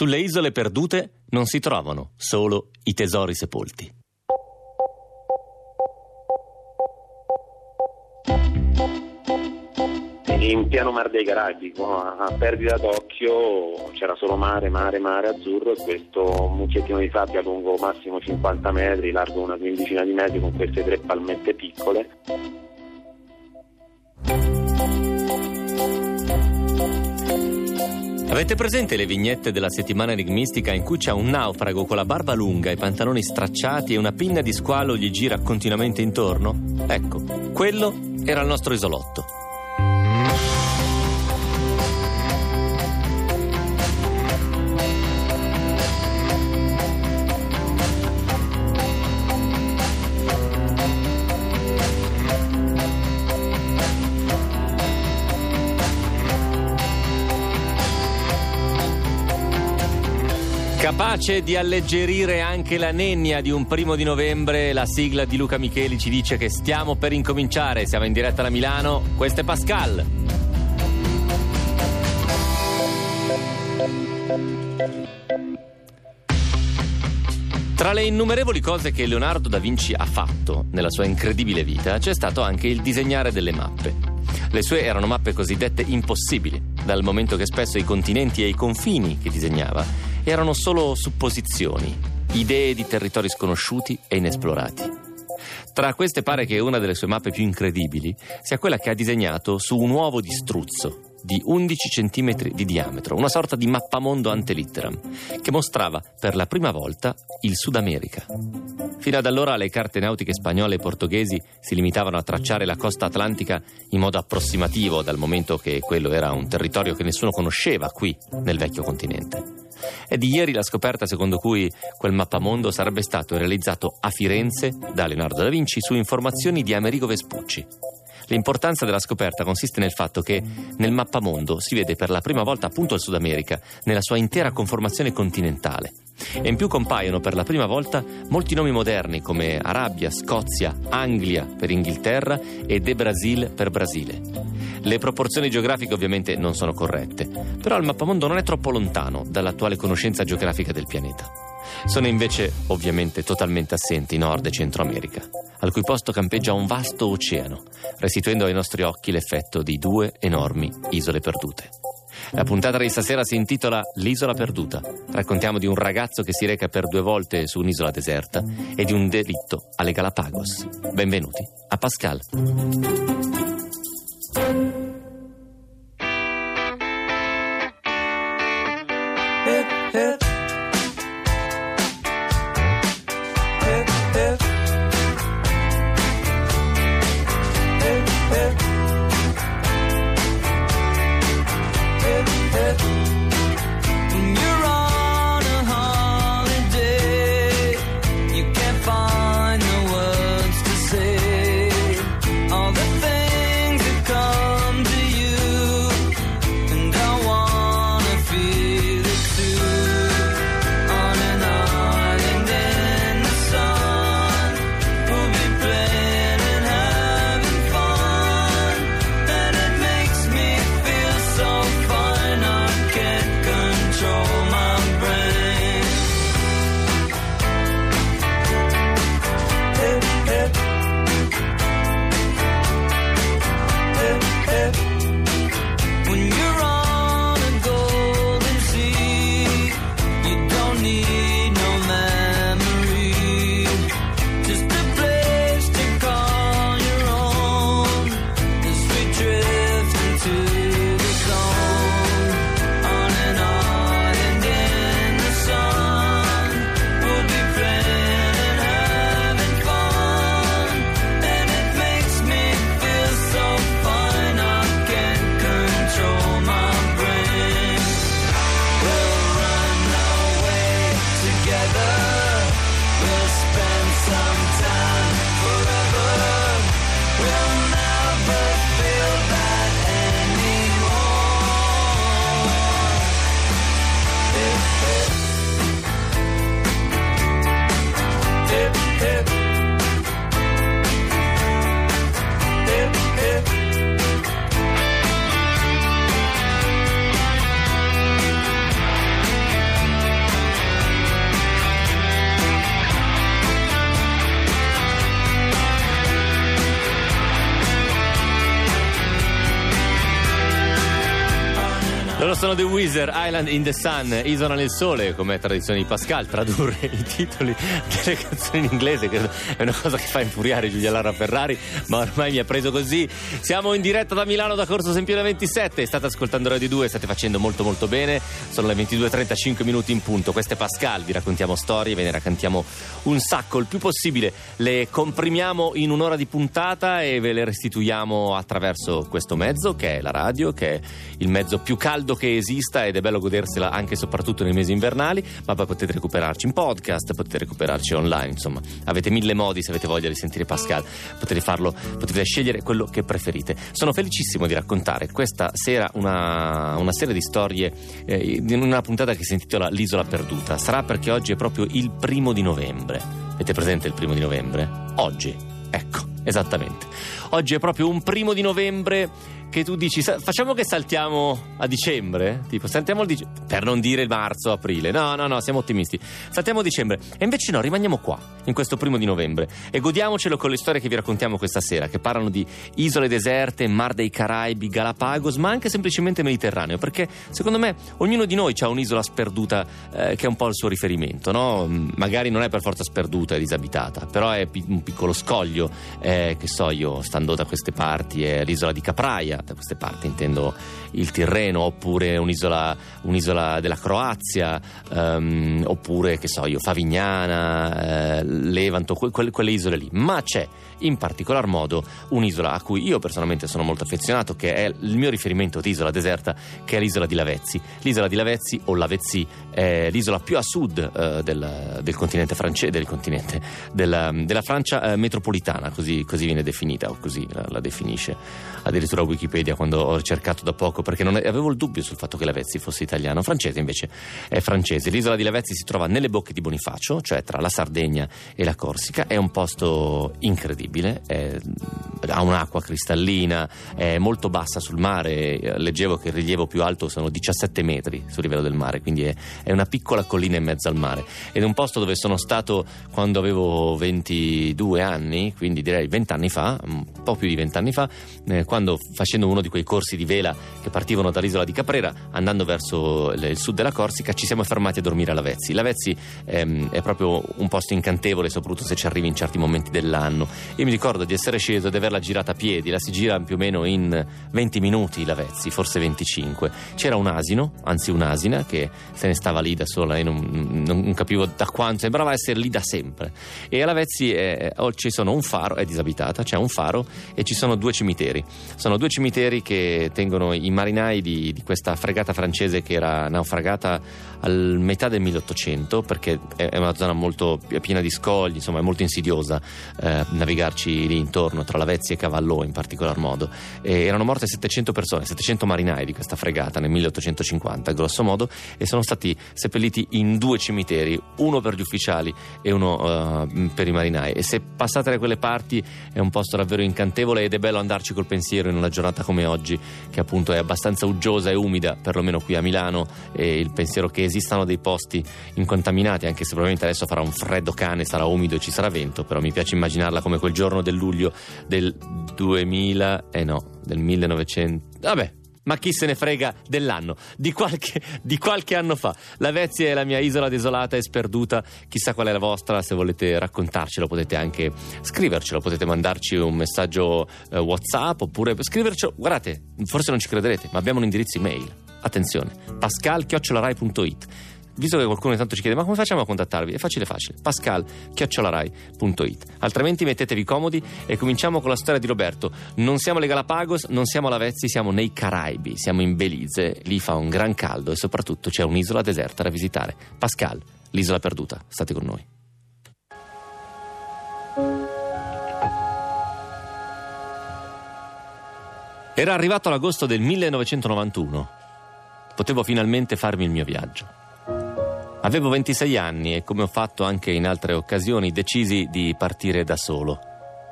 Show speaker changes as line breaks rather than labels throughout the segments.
Sulle isole perdute non si trovano solo i tesori sepolti.
in pieno Mar dei Caraibi, a perdita d'occhio c'era solo mare, mare, mare azzurro e questo mucchiettino di sabbia lungo massimo 50 metri, largo una quindicina di metri con queste tre palmette piccole.
Avete presente le vignette della settimana enigmistica in cui c'è un naufrago con la barba lunga, i pantaloni stracciati e una pinna di squalo gli gira continuamente intorno? Ecco, quello era il nostro isolotto. Capace di alleggerire anche la nenia di un primo di novembre, la sigla di Luca Micheli ci dice che stiamo per incominciare. Siamo in diretta da Milano. Questo è Pascal. Tra le innumerevoli cose che Leonardo da Vinci ha fatto nella sua incredibile vita c'è stato anche il disegnare delle mappe. Le sue erano mappe cosiddette impossibili, dal momento che spesso i continenti e i confini che disegnava erano solo supposizioni, idee di territori sconosciuti e inesplorati. Tra queste pare che una delle sue mappe più incredibili sia quella che ha disegnato su un uovo di struzzo di 11 cm di diametro, una sorta di mappamondo ante litteram, che mostrava per la prima volta il Sud America. Fino ad allora le carte nautiche spagnole e portoghesi si limitavano a tracciare la costa atlantica in modo approssimativo, dal momento che quello era un territorio che nessuno conosceva qui, nel vecchio continente. È di ieri la scoperta secondo cui quel mappamondo sarebbe stato realizzato a Firenze da Leonardo da Vinci su informazioni di Amerigo Vespucci. L'importanza della scoperta consiste nel fatto che nel mappamondo si vede per la prima volta appunto il Sud America, nella sua intera conformazione continentale. E in più compaiono per la prima volta molti nomi moderni come Arabia, Scozia, Anglia per Inghilterra e De Brasil per Brasile. Le proporzioni geografiche ovviamente non sono corrette, però il mappamondo non è troppo lontano dall'attuale conoscenza geografica del pianeta. Sono invece ovviamente totalmente assenti Nord e Centro America, al cui posto campeggia un vasto oceano, restituendo ai nostri occhi l'effetto di due enormi isole perdute. La puntata di stasera si intitola L'isola perduta. Raccontiamo di un ragazzo che si reca per due volte su un'isola deserta e di un delitto alle Galapagos. Benvenuti a Pascal. Wizard, Island in the Sun, Isola nel Sole, come è tradizione di Pascal, tradurre i titoli delle canzoni in inglese, che è una cosa che fa infuriare Giulia Lara Ferrari, ma ormai mi ha preso così. Siamo in diretta da Milano, da Corso Sempione 27, state ascoltando Radio 2, state facendo molto molto bene, sono le 22.35 minuti in punto, questo è Pascal, vi raccontiamo storie, ve ne raccontiamo un sacco, il più possibile. Le comprimiamo in un'ora di puntata e ve le restituiamo attraverso questo mezzo che è la radio, che è il mezzo più caldo che esista ed è bello godersela anche e soprattutto nei mesi invernali, ma poi potete recuperarci in podcast, potete recuperarci online, insomma, avete mille modi se avete voglia di sentire Pascal, potete farlo, potete scegliere quello che preferite. Sono felicissimo di raccontare questa sera una, una serie di storie eh, in una puntata che si intitola L'isola perduta. Sarà perché oggi è proprio il primo di novembre. Avete presente il primo di novembre? Oggi. Ecco, esattamente. Oggi è proprio un primo di novembre che tu dici facciamo che saltiamo a dicembre, tipo saltiamo il dicembre, per non dire marzo, aprile, no, no, no, siamo ottimisti, saltiamo a dicembre. E invece no, rimaniamo qua in questo primo di novembre. E godiamocelo con le storie che vi raccontiamo questa sera, che parlano di isole deserte, Mar dei Caraibi, Galapagos, ma anche semplicemente Mediterraneo, perché secondo me ognuno di noi ha un'isola sperduta eh, che è un po' il suo riferimento, no? magari non è per forza sperduta, è disabitata, però è un piccolo scoglio, eh, che so io, stando da queste parti, è l'isola di Capraia, da queste parti intendo il Tirreno, oppure un'isola, un'isola della Croazia, um, oppure che so io, Favignana, eh, Levanto, que- que- quelle isole lì. Ma c'è in particolar modo un'isola a cui io personalmente sono molto affezionato, che è il mio riferimento di isola deserta, che è l'isola di Lavezzi. L'isola di Lavezzi o Lavezzi è l'isola più a sud eh, del, del, continente francese, del continente, della, della Francia eh, metropolitana, così, così, viene definita o così la, la definisce addirittura Wikipedia quando ho cercato da poco perché non avevo il dubbio sul fatto che Lavezzi fosse italiano, francese invece è francese. L'isola di Lavezzi si trova nelle bocche di Bonifacio, cioè tra la Sardegna e la Corsica, è un posto incredibile, è, ha un'acqua cristallina, è molto bassa sul mare, leggevo che il rilievo più alto sono 17 metri sul livello del mare, quindi è, è una piccola collina in mezzo al mare ed è un posto dove sono stato quando avevo 22 anni, quindi direi 20 anni fa, un po' più di 20 anni fa, eh, quando facendo uno di quei corsi di vela che partivano dall'isola di Caprera, andando verso il sud della Corsica, ci siamo fermati a dormire a Lavezzi. Lavezzi ehm, è proprio un posto incantevole, soprattutto se ci arrivi in certi momenti dell'anno. Io mi ricordo di essere sceso e di averla girata a piedi, la si gira più o meno in 20 minuti Lavezzi, forse 25. C'era un asino, anzi un'asina, che se ne stava lì da sola e non, non, capivo da quanto, sembrava essere lì da sempre. E a Lavezzi è, ci sono un faro, è disabitata, c'è un faro e ci sono due cimiteri. Sono due cimiteri che tengono i marinai di, di questa fregata francese che era naufragata a metà del 1800 perché è una zona molto piena di scogli, insomma è molto insidiosa eh, navigarci lì intorno tra Lavezzi e Cavallò in particolar modo. E erano morte 700 persone, 700 marinai di questa fregata nel 1850 grosso modo e sono stati seppelliti in due cimiteri, uno per gli ufficiali e uno uh, per i marinai e se passate da quelle parti è un posto davvero incantevole ed è bello andarci col pensiero in una giornata come oggi che appunto è abbastanza uggiosa e umida perlomeno qui a Milano e il pensiero che esistano dei posti incontaminati, anche se probabilmente adesso farà un freddo cane, sarà umido e ci sarà vento, però mi piace immaginarla come quel giorno del luglio del 2000, eh no, del 1900, vabbè, ma chi se ne frega dell'anno, di qualche, di qualche, anno fa. La Vezia è la mia isola desolata e sperduta, chissà qual è la vostra, se volete raccontarcelo potete anche scrivercelo, potete mandarci un messaggio eh, Whatsapp oppure scrivercelo, guardate, forse non ci crederete, ma abbiamo un indirizzo email. Attenzione, pascal.rai.it visto che qualcuno intanto ci chiede ma come facciamo a contattarvi? È facile facile, pascal.it altrimenti mettetevi comodi e cominciamo con la storia di Roberto. Non siamo alle Galapagos, non siamo a Lavezzi siamo nei Caraibi, siamo in Belize. Lì fa un gran caldo e soprattutto c'è un'isola deserta da visitare. Pascal, l'isola perduta, state con noi. Era arrivato l'agosto del 1991 potevo finalmente farmi il mio viaggio Avevo 26 anni e, come ho fatto anche in altre occasioni, decisi di partire da solo.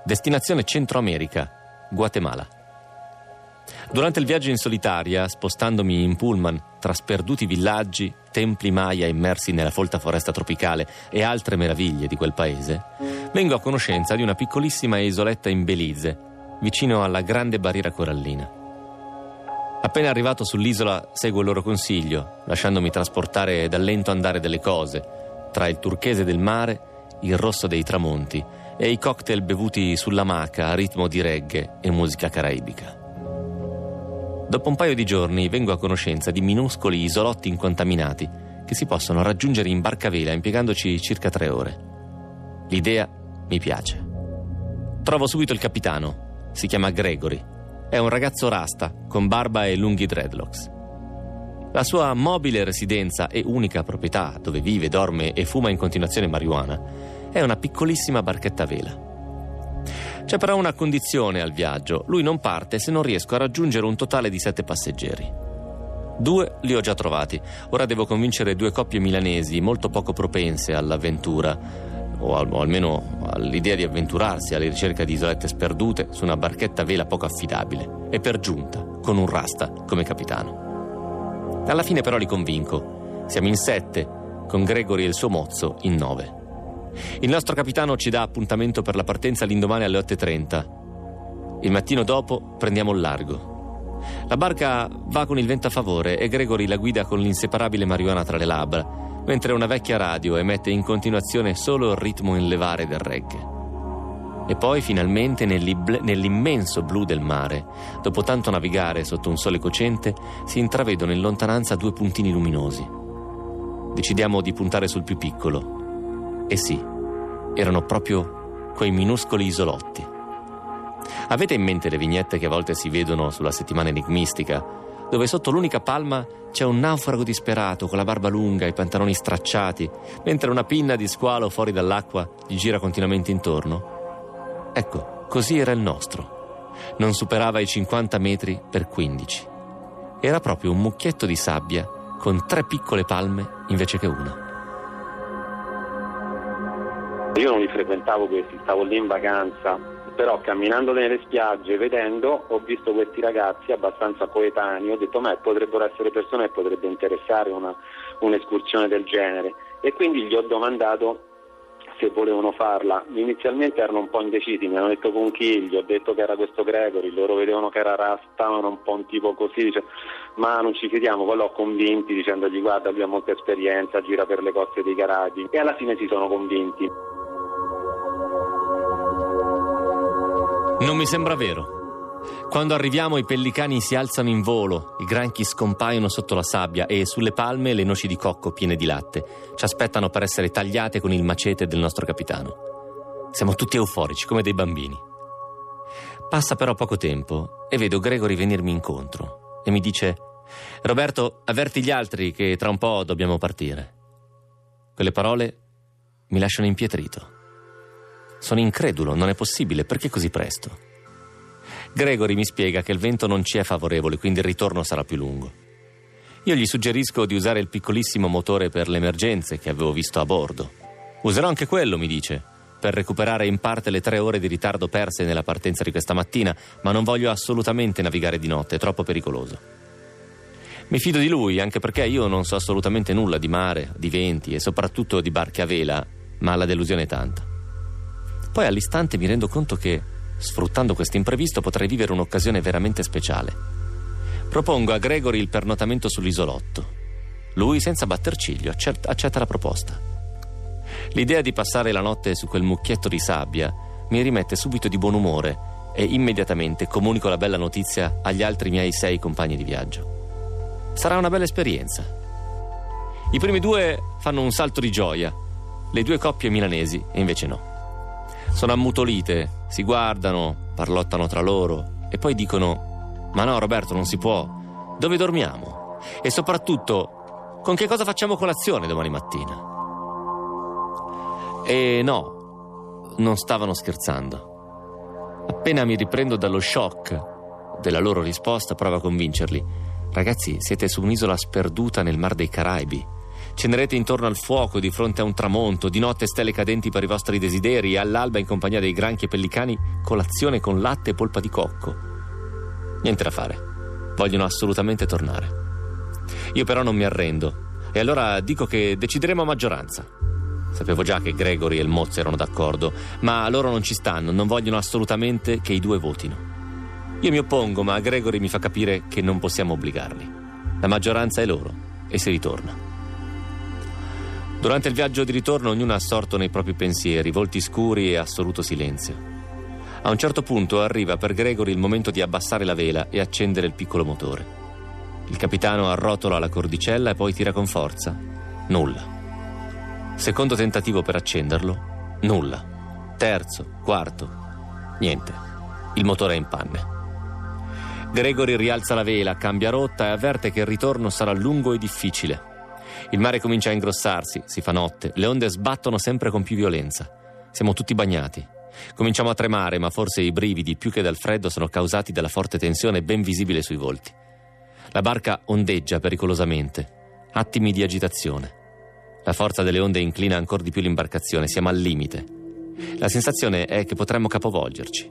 Destinazione Centro America, Guatemala. Durante il viaggio in solitaria, spostandomi in pullman tra sperduti villaggi, templi maya immersi nella folta foresta tropicale e altre meraviglie di quel paese, vengo a conoscenza di una piccolissima isoletta in Belize, vicino alla grande barriera corallina. Appena arrivato sull'isola seguo il loro consiglio, lasciandomi trasportare dal lento andare delle cose, tra il turchese del mare, il rosso dei tramonti e i cocktail bevuti sulla maca a ritmo di reggae e musica caraibica. Dopo un paio di giorni vengo a conoscenza di minuscoli isolotti incontaminati che si possono raggiungere in barcavela impiegandoci circa tre ore. L'idea mi piace. Trovo subito il capitano, si chiama Gregory, è un ragazzo rasta con barba e lunghi dreadlocks. La sua mobile residenza e unica proprietà dove vive, dorme e fuma in continuazione marijuana è una piccolissima barchetta a vela. C'è però una condizione al viaggio, lui non parte se non riesco a raggiungere un totale di sette passeggeri. Due li ho già trovati, ora devo convincere due coppie milanesi molto poco propense all'avventura, o, al, o almeno all'idea di avventurarsi alla ricerca di isolette sperdute su una barchetta a vela poco affidabile, e per giunta con un rasta come capitano. Alla fine però li convinco. Siamo in sette, con Gregory e il suo mozzo in nove. Il nostro capitano ci dà appuntamento per la partenza l'indomani alle 8.30. Il mattino dopo prendiamo il largo. La barca va con il vento a favore e Gregory la guida con l'inseparabile marijuana tra le labbra, mentre una vecchia radio emette in continuazione solo il ritmo in levare del reggae. E poi finalmente nell'immenso blu del mare, dopo tanto navigare sotto un sole cocente, si intravedono in lontananza due puntini luminosi. Decidiamo di puntare sul più piccolo. E sì, erano proprio quei minuscoli isolotti. Avete in mente le vignette che a volte si vedono sulla settimana enigmistica, dove sotto l'unica palma c'è un naufrago disperato con la barba lunga e i pantaloni stracciati, mentre una pinna di squalo fuori dall'acqua gli gira continuamente intorno? Ecco, così era il nostro. Non superava i 50 metri per 15. Era proprio un mucchietto di sabbia con tre piccole palme invece che una.
Io non li frequentavo questi, stavo lì in vacanza, però camminando nelle spiagge, vedendo, ho visto questi ragazzi abbastanza coetanei, ho detto ma potrebbero essere persone che potrebbe interessare una, un'escursione del genere e quindi gli ho domandato se volevano farla. Inizialmente erano un po' indecisi, mi hanno detto con chi, gli ho detto che era questo Gregory, loro vedevano che era Rasta, stavano un po' un tipo così, dice, ma non ci fidiamo, poi l'ho convinti dicendogli guarda abbiamo molta esperienza, gira per le coste dei Caraibi e alla fine si sono convinti.
Non mi sembra vero. Quando arriviamo i pellicani si alzano in volo, i granchi scompaiono sotto la sabbia e sulle palme le noci di cocco piene di latte ci aspettano per essere tagliate con il macete del nostro capitano. Siamo tutti euforici come dei bambini. Passa però poco tempo e vedo Gregory venirmi incontro e mi dice Roberto, avverti gli altri che tra un po' dobbiamo partire. Quelle parole mi lasciano impietrito. Sono incredulo, non è possibile, perché così presto? Gregory mi spiega che il vento non ci è favorevole, quindi il ritorno sarà più lungo. Io gli suggerisco di usare il piccolissimo motore per le emergenze che avevo visto a bordo. Userò anche quello, mi dice, per recuperare in parte le tre ore di ritardo perse nella partenza di questa mattina, ma non voglio assolutamente navigare di notte, è troppo pericoloso. Mi fido di lui, anche perché io non so assolutamente nulla di mare, di venti e soprattutto di barche a vela, ma la delusione è tanta. Poi all'istante mi rendo conto che Sfruttando questo imprevisto potrei vivere un'occasione veramente speciale. Propongo a Gregory il pernotamento sull'isolotto. Lui, senza batter ciglio, accetta la proposta. L'idea di passare la notte su quel mucchietto di sabbia mi rimette subito di buon umore e immediatamente comunico la bella notizia agli altri miei sei compagni di viaggio. Sarà una bella esperienza. I primi due fanno un salto di gioia, le due coppie milanesi invece no. Sono ammutolite, si guardano, parlottano tra loro e poi dicono: Ma no, Roberto, non si può. Dove dormiamo? E soprattutto, con che cosa facciamo colazione domani mattina? E no, non stavano scherzando. Appena mi riprendo dallo shock della loro risposta, provo a convincerli. Ragazzi, siete su un'isola sperduta nel Mar dei Caraibi Cenerete intorno al fuoco di fronte a un tramonto, di notte stelle cadenti per i vostri desideri, e all'alba in compagnia dei granchi e pellicani colazione con latte e polpa di cocco. Niente da fare. Vogliono assolutamente tornare. Io però non mi arrendo. E allora dico che decideremo a maggioranza. Sapevo già che Gregory e il Mozzi erano d'accordo, ma loro non ci stanno, non vogliono assolutamente che i due votino. Io mi oppongo, ma Gregory mi fa capire che non possiamo obbligarli. La maggioranza è loro e si ritorna. Durante il viaggio di ritorno ognuno è assorto nei propri pensieri, volti scuri e assoluto silenzio. A un certo punto arriva per Gregory il momento di abbassare la vela e accendere il piccolo motore. Il capitano arrotola la cordicella e poi tira con forza. Nulla. Secondo tentativo per accenderlo. Nulla. Terzo, quarto. Niente. Il motore è in panne. Gregory rialza la vela, cambia rotta e avverte che il ritorno sarà lungo e difficile. Il mare comincia a ingrossarsi, si fa notte, le onde sbattono sempre con più violenza. Siamo tutti bagnati. Cominciamo a tremare, ma forse i brividi, più che dal freddo, sono causati dalla forte tensione ben visibile sui volti. La barca ondeggia pericolosamente. Attimi di agitazione. La forza delle onde inclina ancora di più l'imbarcazione, siamo al limite. La sensazione è che potremmo capovolgerci.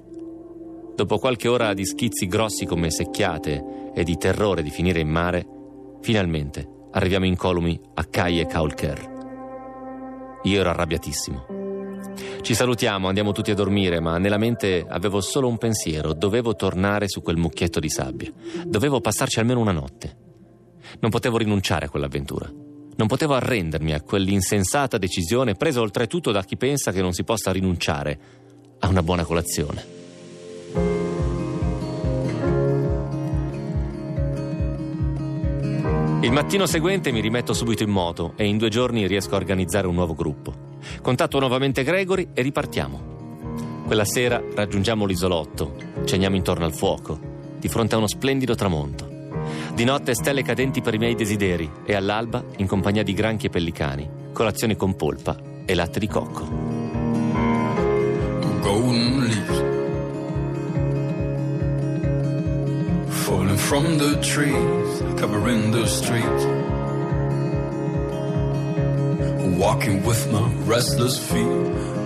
Dopo qualche ora di schizzi grossi come secchiate e di terrore di finire in mare, finalmente arriviamo incolumi a Kai e Kaulker. Io ero arrabbiatissimo. Ci salutiamo, andiamo tutti a dormire, ma nella mente avevo solo un pensiero, dovevo tornare su quel mucchietto di sabbia. Dovevo passarci almeno una notte. Non potevo rinunciare a quell'avventura. Non potevo arrendermi a quell'insensata decisione presa oltretutto da chi pensa che non si possa rinunciare a una buona colazione. Il mattino seguente mi rimetto subito in moto e in due giorni riesco a organizzare un nuovo gruppo. Contatto nuovamente Gregory e ripartiamo. Quella sera raggiungiamo l'isolotto, ceniamo intorno al fuoco, di fronte a uno splendido tramonto. Di notte stelle cadenti per i miei desideri e all'alba, in compagnia di granchi e pellicani, colazioni con polpa e latte di cocco. Golden leaves falling from the trees, covering the streets. Walking with my restless feet,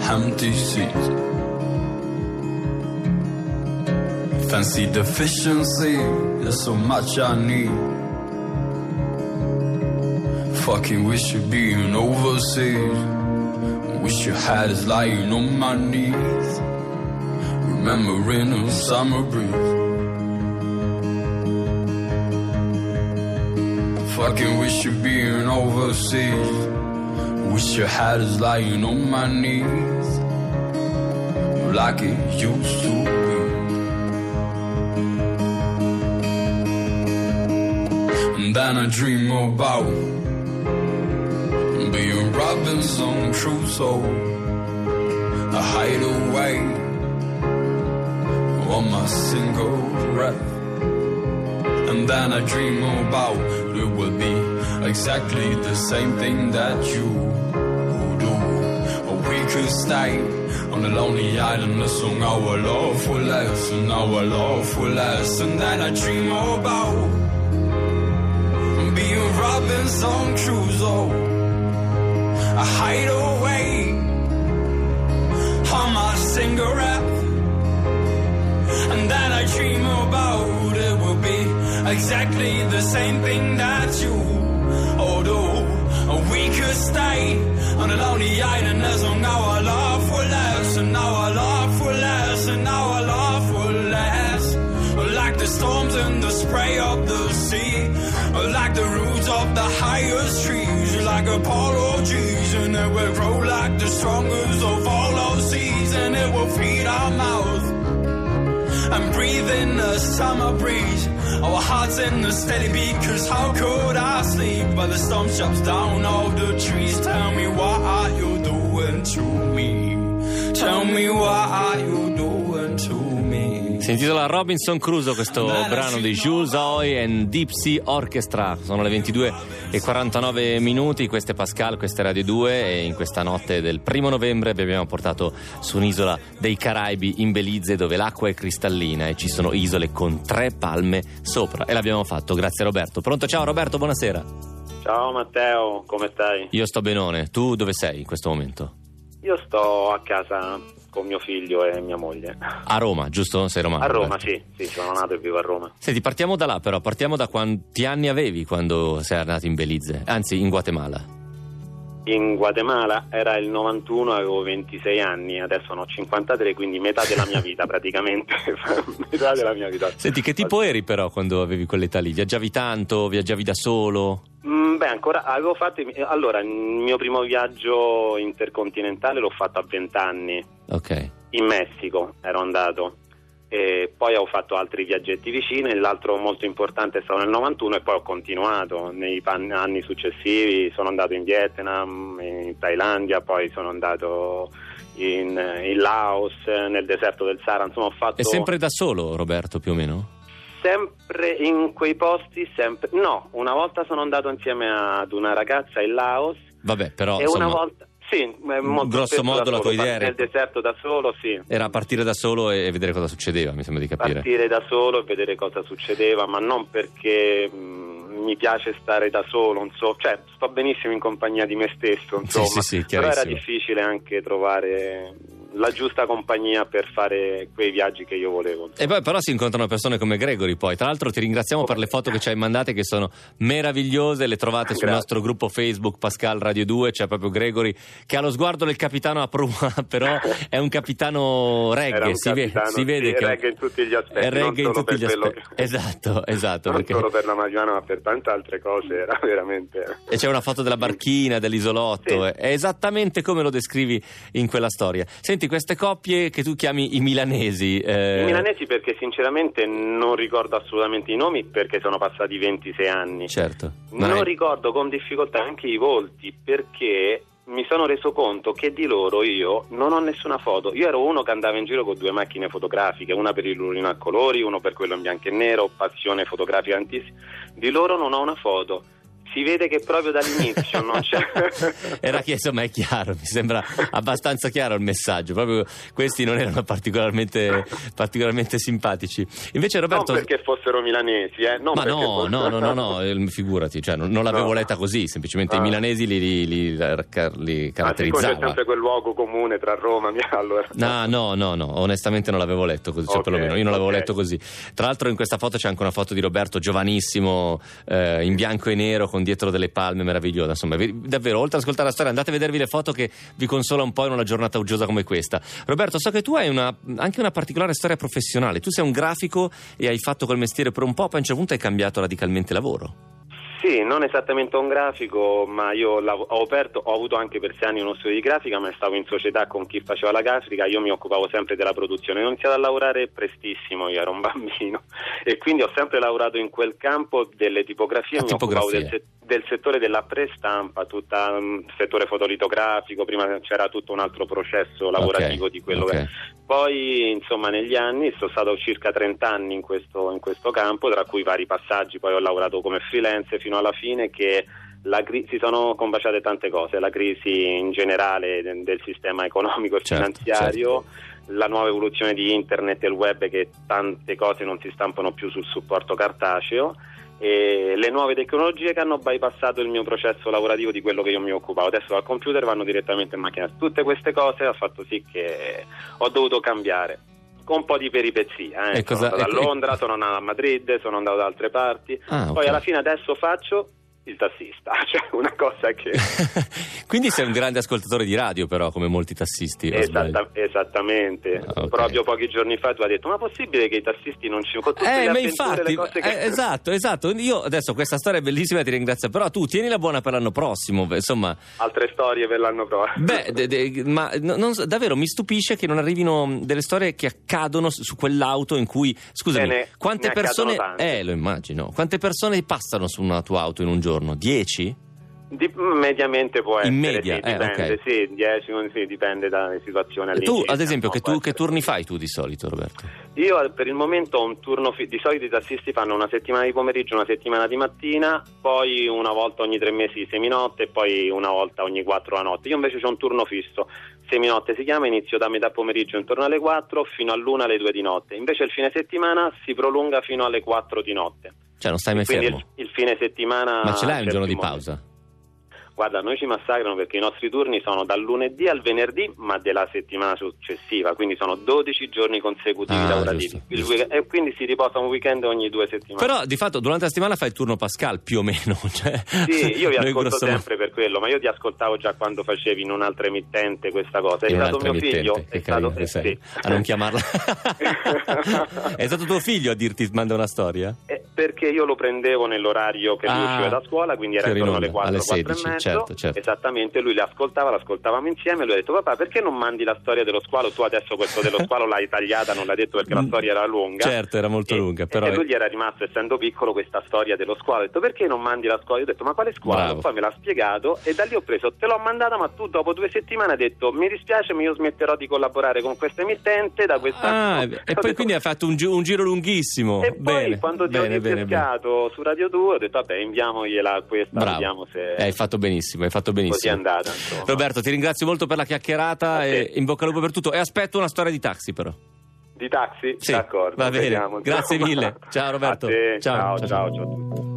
empty seats. Fancy deficiency, there's so much I need. Fucking wish you'd been overseas. Wish you had us lying on my knees. Remembering a summer breeze. Fucking wish you being overseas. Wish you had us lying on my knees. Like it used to be. And then I dream about being Robinson Crusoe. A hideaway on my single breath. And then I dream about it will be exactly the same thing that you do. Or we could stay on a lonely island, a song our love will last, and our love will last. And then I dream about being Robinson Crusoe, a hideaway exactly the same thing that you. Although we could stay on a lonely island as long as our love will last, and our love will last, and our love will last. Like the storms and the spray of the sea, like the roots of the highest trees, like apologies, and it will grow like the strongest of all those seas, and it will feed our mouth and breathe in the summer breeze. Our hearts in a steady beat, cause how could I sleep? While the storm chops down all the trees. Tell me what are you doing to me? Tell me what are you doing to me? Si intitola Robinson Crusoe questo brano di Jules Hoy and Deep Sea Orchestra. Sono le 22 e 49 minuti, questa è Pascal, questa è Radio 2 e in questa notte del primo novembre vi abbiamo portato su un'isola dei Caraibi in Belize dove l'acqua è cristallina e ci sono isole con tre palme sopra e l'abbiamo fatto grazie a Roberto. Pronto? Ciao Roberto, buonasera.
Ciao Matteo, come stai?
Io sto benone, tu dove sei in questo momento?
Io sto a casa con mio figlio e mia moglie.
A Roma, giusto? Sei romano?
A Roma, sì, sì, sono nato e vivo a Roma.
Senti, partiamo da là però, partiamo da quanti anni avevi quando sei nato in Belize, anzi in Guatemala?
In Guatemala era il 91, avevo 26 anni, adesso ne ho 53, quindi metà della mia vita praticamente. metà della mia vita.
Senti, che tipo eri però quando avevi quell'età lì? Viaggiavi tanto? Viaggiavi da solo?
Mm, beh, ancora avevo fatto. Allora, il mio primo viaggio intercontinentale l'ho fatto a 20 anni.
Ok.
In Messico ero andato. E poi ho fatto altri viaggetti vicini, l'altro molto importante è stato nel 91 e poi ho continuato nei anni successivi, sono andato in Vietnam, in Thailandia, poi sono andato in, in Laos, nel deserto del Sahara, insomma ho fatto...
E sempre da solo Roberto più o meno?
Sempre in quei posti, sempre... No, una volta sono andato insieme ad una ragazza in Laos.
Vabbè, però...
E
insomma...
una volta... Sì, molto
grosso modo la tua idea
era... Nel deserto da solo, sì.
Era partire da solo e vedere cosa succedeva, mi sembra di capire.
Partire da solo e vedere cosa succedeva, ma non perché mh, mm, mi piace stare da solo, so, cioè sto benissimo in compagnia di me stesso, insomma.
Sì, sì, sì,
però era difficile anche trovare la giusta compagnia per fare quei viaggi che io volevo.
E poi però si incontrano persone come Gregory poi. Tra l'altro ti ringraziamo oh, per le foto che ci hai mandate che sono meravigliose, le trovate Grazie. sul nostro gruppo Facebook Pascal Radio 2, c'è proprio Gregory che ha lo sguardo del capitano a prua, però è un capitano reggae,
un
si,
capitano,
ve, si vede
sì,
che
reggae in tutti gli aspetti,
è reggae in tutti gli aspetti.
Che...
Esatto, esatto,
non
perché...
solo per la marijuana, ma per tante altre cose era veramente
E c'è una foto della barchina, dell'isolotto, sì. è esattamente come lo descrivi in quella storia. Senti, queste coppie che tu chiami i milanesi.
Eh... I milanesi perché sinceramente non ricordo assolutamente i nomi perché sono passati 26 anni.
Certo.
Non è... ricordo con difficoltà anche i volti perché mi sono reso conto che di loro io non ho nessuna foto. Io ero uno che andava in giro con due macchine fotografiche, una per il rulino a colori, uno per quello in bianco e nero, passione fotografica tantissima. Di loro non ho una foto si vede che proprio dall'inizio non c'è.
Era che insomma è chiaro, mi sembra abbastanza chiaro il messaggio. Proprio questi non erano particolarmente, particolarmente simpatici. Invece Roberto.
Non perché fossero milanesi, eh? Non
Ma no,
fossero...
no, no, no, no, figurati, cioè, non, non, l'avevo no. letta così, semplicemente ah. i milanesi li, li, li, li caratterizzava.
Ah, c'è sempre quel luogo comune tra Roma e allora.
No, no, no, no, onestamente non l'avevo letto così, cioè okay, perlomeno io non l'avevo okay. letto così. Tra l'altro in questa foto c'è anche una foto di Roberto giovanissimo, eh, in bianco e nero con dietro delle palme meravigliosa. Insomma, davvero, oltre ad ascoltare la storia, andate a vedervi le foto che vi consola un po' in una giornata uggiosa come questa. Roberto, so che tu hai una, anche una particolare storia professionale. Tu sei un grafico e hai fatto quel mestiere per un po', poi a un certo punto hai cambiato radicalmente lavoro.
Sì, non esattamente un grafico, ma io ho, aperto, ho avuto anche per sei anni uno studio di grafica, ma stavo in società con chi faceva la grafica, io mi occupavo sempre della produzione. Ho iniziato a lavorare prestissimo, io ero un bambino, e quindi ho sempre lavorato in quel campo delle tipografie,
la
mi
tipografia.
occupavo del, del, settore della prestampa, tutto il um, settore fotolitografico, prima c'era tutto un altro processo lavorativo
okay,
di quello
okay.
che... Poi, insomma, negli anni sono stato circa 30 anni in questo, in questo campo, tra cui vari passaggi, poi ho lavorato come freelance fino alla fine che cri- si sono combaciate tante cose, la crisi in generale del, del sistema economico e
certo,
finanziario,
certo.
la nuova evoluzione di internet e il web che tante cose non si stampano più sul supporto cartaceo e le nuove tecnologie che hanno bypassato il mio processo lavorativo di quello che io mi occupavo. Adesso dal computer vanno direttamente in macchina. Tutte queste cose hanno fatto sì che ho dovuto cambiare con un po' di peripezie. Eh. Sono andato a Londra, sono andato a Madrid, sono andato da altre parti.
Ah,
Poi
okay.
alla fine adesso faccio il tassista, cioè una cosa che...
Quindi sei un grande ascoltatore di radio però, come molti tassisti.
Esatta, esattamente,
Ah, ok.
proprio pochi giorni fa tu hai detto ma possibile che i tassisti non ci... Con tutte le
Eh, ma infatti,
che...
eh, esatto, esatto. Io adesso questa storia è bellissima, ti ringrazio, però tu tienila buona per l'anno prossimo, insomma.
Altre storie per l'anno prossimo.
Beh, de- de- ma no- non davvero mi stupisce che non arrivino delle storie che accadono su, quell'auto in cui, scusami, quante
ne
persone,
accadono tante.
eh, lo immagino, quante persone passano su una tua auto in un giorno? Dieci?
Di- mediamente può essere,
In media,
sì,
eh,
dipende,
ok.
sì, 10, sì, dipende dalle situazioni
E tu, ad esempio, che, tu- che turni fai tu di solito, Roberto?
Io eh, per il momento ho un turno, fi- di solito i tassisti fanno una settimana di pomeriggio, una settimana di mattina, poi una volta ogni tre mesi seminotte e poi una volta ogni quattro la notte. Io invece ho un turno fisso, seminotte si chiama, inizio da metà pomeriggio intorno alle 4 fino all'una alle 2 di notte, invece il fine settimana si prolunga fino alle 4 di notte.
Cioè non stai mai
Quindi
fermo?
il, il fine settimana...
Ma ce l'hai un giorno di
momenti.
pausa?
Guarda, noi ci massacrano perché i nostri turni sono dal lunedì al venerdì, ma della settimana successiva, quindi sono 12 giorni consecutivi
Ah,
lavorativi.
giusto, giusto.
weekend- e quindi si riposa un weekend ogni due settimane.
Però di fatto durante la settimana fai il turno Pascal più o meno. Cioè,
Sì, io vi ascolto
grosso-
sempre per quello, ma io ti ascoltavo già quando facevi in un'altra emittente questa cosa. È
In
stato mio
emittente,
figlio,
che
è stato
carino
eh,
sei,
sì.
a non chiamarla. è stato tuo figlio a dirti manda una storia?
Eh, perché io lo prendevo nell'orario che lui
Ah,
usciva da scuola, quindi era intorno alle
onda,
4,
alle
4 e
16,
mezzo.
Certo, certo.
Esattamente, lui le ascoltava, l'ascoltavamo insieme e lui ha detto papà perché non mandi la storia dello squalo? Tu adesso questo dello squalo l'hai tagliata, non l'hai detto perché la
Mm,
storia era lunga.
certo, era molto
E-
lunga, però-
E lui gli era rimasto, essendo piccolo, questa storia dello squalo. Ha detto perché non mandi la squalo? Io ho detto ma quale squalo?
Bravo.
Poi me l'ha spiegato e da lì ho preso, te l'ho mandata ma tu dopo due settimane hai detto mi dispiace ma io smetterò di collaborare con questa emittente da questa...
Ah, e
detto,
poi quindi hai fatto un, gi- un giro lunghissimo.
e poi
bene,
quando ti
bene,
ho
bene, bene.
ricercato su Radio 2 ho detto vabbè inviamogliela questa,
Bravo.
vediamo se
Eh, hai fatto benissimo, hai fatto benissimo.
così è andata. Insomma.
Roberto, ti ringrazio molto per la chiacchierata e in bocca al lupo per tutto. E aspetto una storia di taxi, però.
Di taxi?
Sì,
D'accordo.
va bene.
vediamo,
Grazie mille. Ciao, Roberto.
Ciao,
ciao,
ciao, ciao a tutti.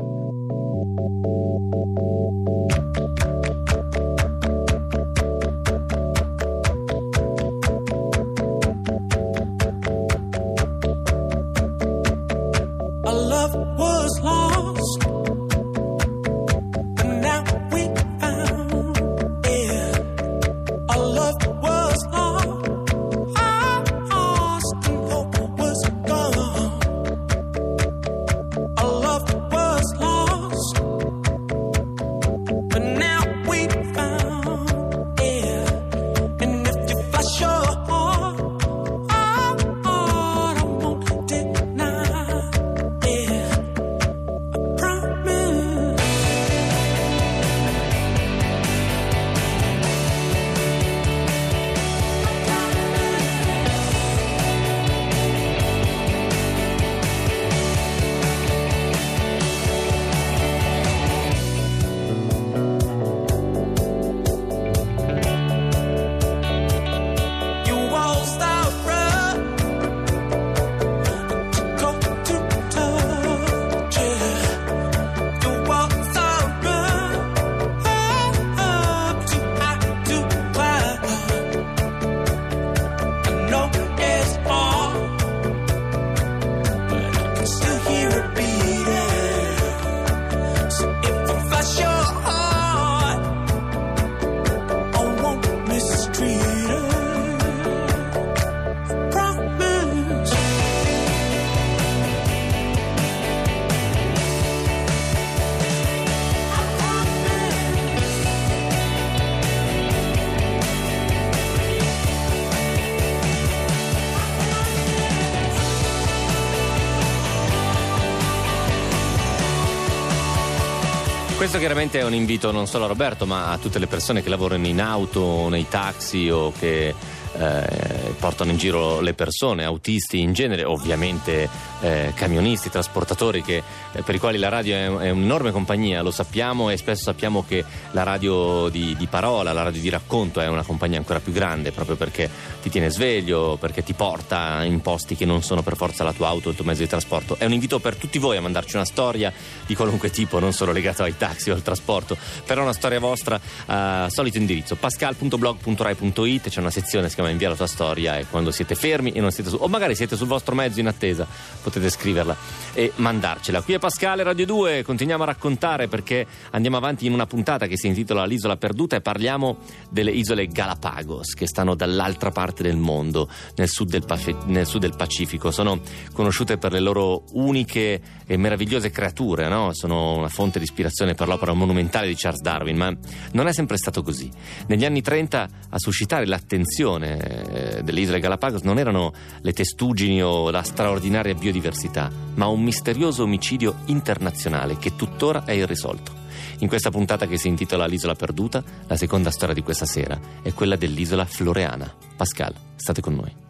Questo chiaramente è un invito non solo a Roberto, ma a tutte le persone che lavorano in auto, nei taxi o che eh, portano in giro le persone, autisti in genere, ovviamente eh, camionisti, trasportatori, che, eh, per i quali la radio è, è un'enorme compagnia, lo sappiamo e spesso sappiamo che la radio di, di parola, la radio di racconto è una compagnia ancora più grande proprio perché ti tiene sveglio, perché ti porta in posti che non sono per forza la tua auto il tuo mezzo di trasporto. È un invito per tutti voi a mandarci una storia di qualunque tipo, non solo legata ai taxi o al trasporto, però una storia vostra, eh, solito indirizzo pascal.blog.rai.it, c'è una sezione che si chiama invia la tua storia e quando siete fermi e non siete su, o magari siete sul vostro mezzo in attesa, potete scriverla e mandarcela. Qui è Pascale Radio 2, continuiamo a raccontare perché andiamo avanti in una puntata che si intitola L'isola perduta e parliamo delle isole Galapagos che stanno dall'altra parte del mondo, nel sud del, Pafe- nel sud del Pacifico. Sono conosciute per le loro uniche e meravigliose creature, no? sono una fonte di ispirazione per l'opera monumentale di Charles Darwin, ma non è sempre stato così. Negli anni 30 a suscitare l'attenzione delle isole Galapagos non erano le testuggini o la straordinaria biodiversità, ma un misterioso omicidio internazionale che tuttora è irrisolto. In questa puntata che si intitola L'isola perduta, la seconda storia di questa sera è quella dell'isola Floreana. Pascal, state con noi.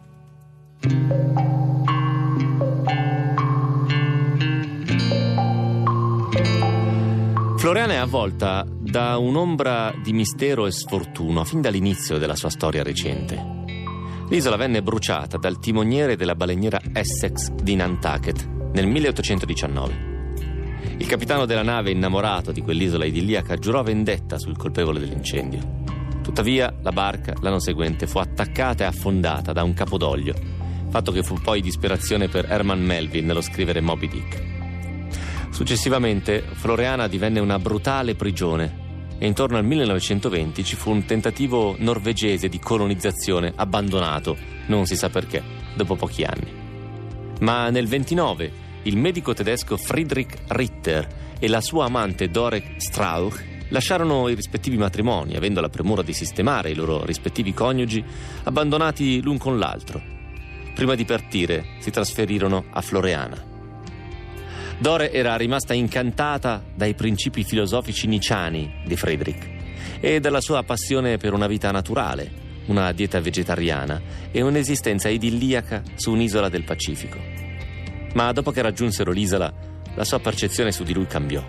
Floreana è avvolta da un'ombra di mistero e sfortuno fin dall'inizio della sua storia recente. L'isola venne bruciata dal timoniere della baleniera Essex di Nantucket nel 1819. Il capitano della nave, innamorato di quell'isola idilliaca, giurò vendetta sul colpevole dell'incendio. Tuttavia, la barca l'anno seguente fu attaccata e affondata da un capodoglio, fatto che fu poi disperazione per Herman Melville nello scrivere Moby Dick. Successivamente, Floreana divenne una brutale prigione e intorno al 1920 ci fu un tentativo norvegese di colonizzazione abbandonato, non si sa perché, dopo pochi anni. Ma nel 29 il medico tedesco Friedrich Ritter e la sua amante Dorek Strauch lasciarono i rispettivi matrimoni, avendo la premura di sistemare i loro rispettivi coniugi, abbandonati l'un con l'altro. Prima di partire si trasferirono a Floreana. Dore era rimasta incantata dai principi filosofici niciani di Friedrich e dalla sua passione per una vita naturale, una dieta vegetariana e un'esistenza idilliaca su un'isola del Pacifico. Ma dopo che raggiunsero l'isola, la sua percezione su di lui cambiò.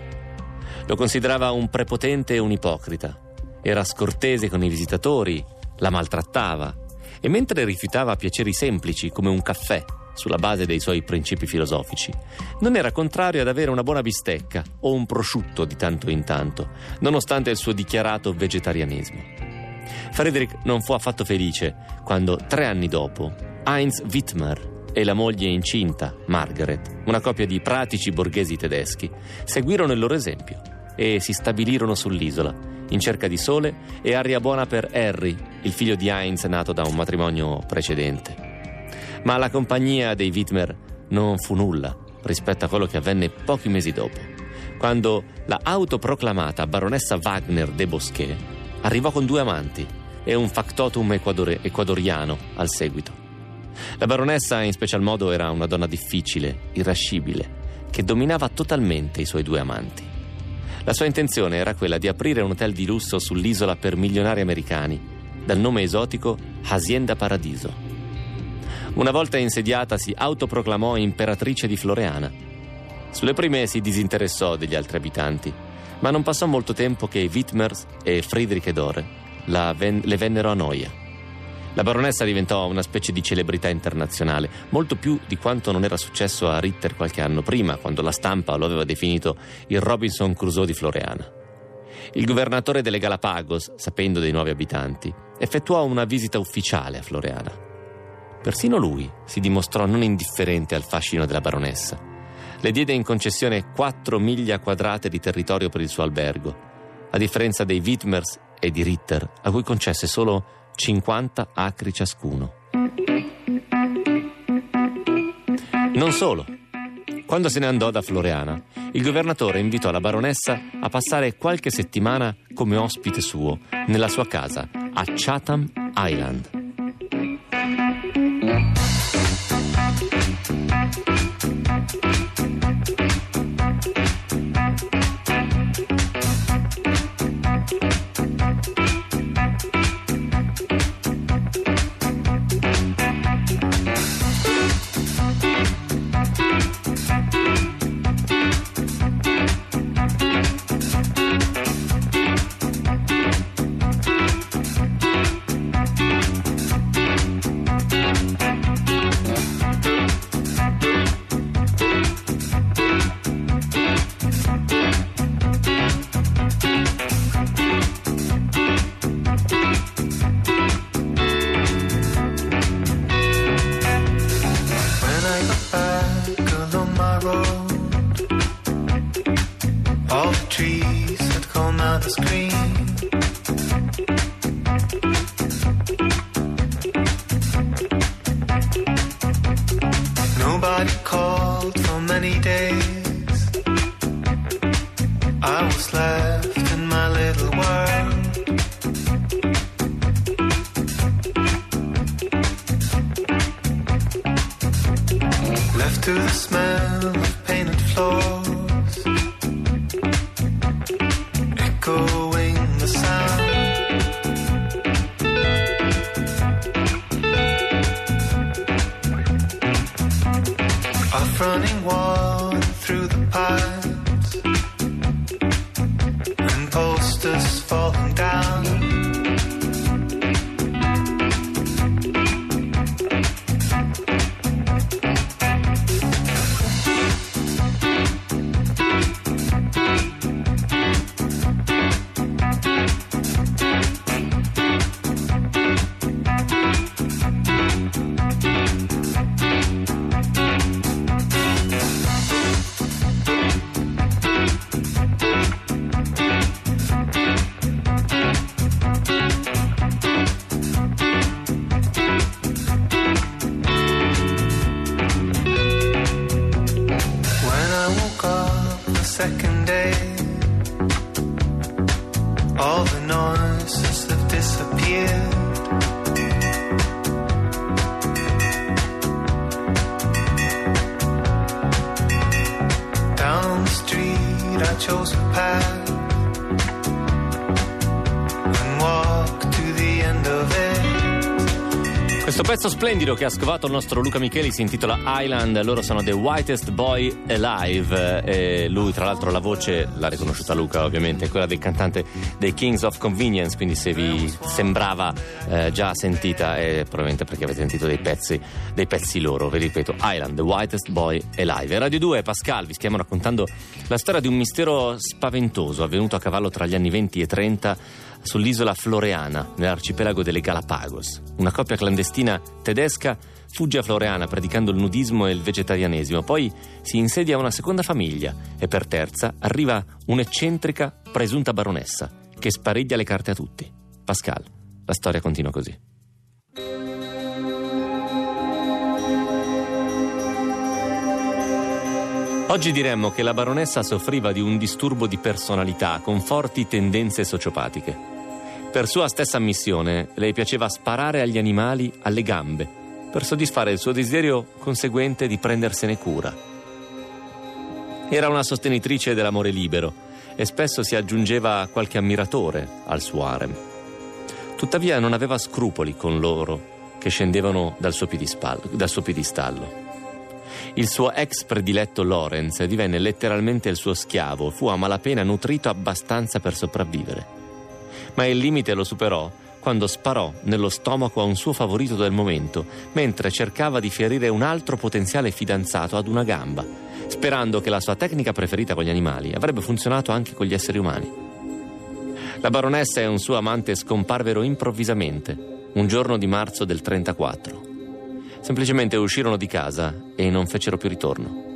Lo considerava un prepotente e un ipocrita. Era scortese con i visitatori, la maltrattava e mentre rifiutava piaceri semplici come un caffè sulla base dei suoi principi filosofici, non era contrario ad avere una buona bistecca o un prosciutto di tanto in tanto, nonostante il suo dichiarato vegetarianismo. Frederick non fu affatto felice quando, tre anni dopo, Heinz Wittmer e la moglie incinta, Margaret, una coppia di pratici borghesi tedeschi, seguirono il loro esempio e si stabilirono sull'isola, in cerca di sole e aria buona per Harry, il figlio di Heinz nato da un matrimonio precedente. Ma la compagnia dei Wittmer non fu nulla rispetto a quello che avvenne pochi mesi dopo, quando la autoproclamata baronessa Wagner de Bosquet arrivò con due amanti e un factotum equadore- ecuadoriano al seguito. La baronessa in special modo era una donna difficile, irascibile, che dominava totalmente i suoi due amanti. La sua intenzione era quella di aprire un hotel di lusso sull'isola per milionari americani, dal nome esotico Hacienda Paradiso. Una volta insediata si autoproclamò imperatrice di Floreana. Sulle prime si disinteressò degli altri abitanti, ma non passò molto tempo che Wittmers e Friedrich Edore ven- le vennero a noia. La baronessa diventò una specie di celebrità internazionale, molto più di quanto non era successo a Ritter qualche anno prima, quando la stampa lo aveva definito il Robinson Crusoe di Floreana. Il governatore delle Galapagos, sapendo dei nuovi abitanti, effettuò una visita ufficiale a Floreana. Persino lui si dimostrò non indifferente al fascino della baronessa. Le diede in concessione 4 miglia quadrate di territorio per il suo albergo, a differenza dei Wittmers e di Ritter, a cui concesse solo 50 acri ciascuno. Non solo. Quando se ne andò da Floreana, il governatore invitò la baronessa a passare qualche settimana come ospite suo nella sua casa a Chatham Island.
Mm-hmm. Down the street, I chose a path
Questo pezzo splendido che ha scovato il nostro Luca Micheli si intitola Island, loro sono The Whitest Boy Alive. E lui tra l'altro la voce l'ha riconosciuta Luca ovviamente, è quella del cantante dei Kings of Convenience, quindi se vi sembrava eh, già sentita è probabilmente perché avete sentito dei pezzi, dei pezzi loro, vi ripeto, Island, The Whitest Boy Alive. E Radio 2 Pascal vi stiamo raccontando la storia di un mistero spaventoso avvenuto a cavallo tra gli anni 20 e 30 sull'isola Floreana, nell'arcipelago delle Galapagos. Una coppia clandestina tedesca fugge a Floreana predicando il nudismo e il vegetarianesimo, poi si insedia una seconda famiglia e per terza arriva un'eccentrica presunta baronessa che spariglia le carte a tutti. Pascal, la storia continua così. Oggi diremmo che la baronessa soffriva di un disturbo di personalità con forti tendenze sociopatiche. Per sua stessa ammissione, lei piaceva sparare agli animali alle gambe per soddisfare il suo desiderio conseguente di prendersene cura. Era una sostenitrice dell'amore libero e spesso si aggiungeva qualche ammiratore al suo harem. Tuttavia non aveva scrupoli con loro che scendevano dal suo, dal suo piedistallo. Il suo ex prediletto Lorenz divenne letteralmente il suo schiavo, fu a malapena nutrito abbastanza per sopravvivere. Ma il limite lo superò quando sparò nello stomaco a un suo favorito del momento, mentre cercava di ferire un altro potenziale fidanzato ad una gamba, sperando che la sua tecnica preferita con gli animali avrebbe funzionato anche con gli esseri umani. La baronessa e un suo amante scomparvero improvvisamente, un giorno di marzo del 34. Semplicemente uscirono di casa e non fecero più ritorno.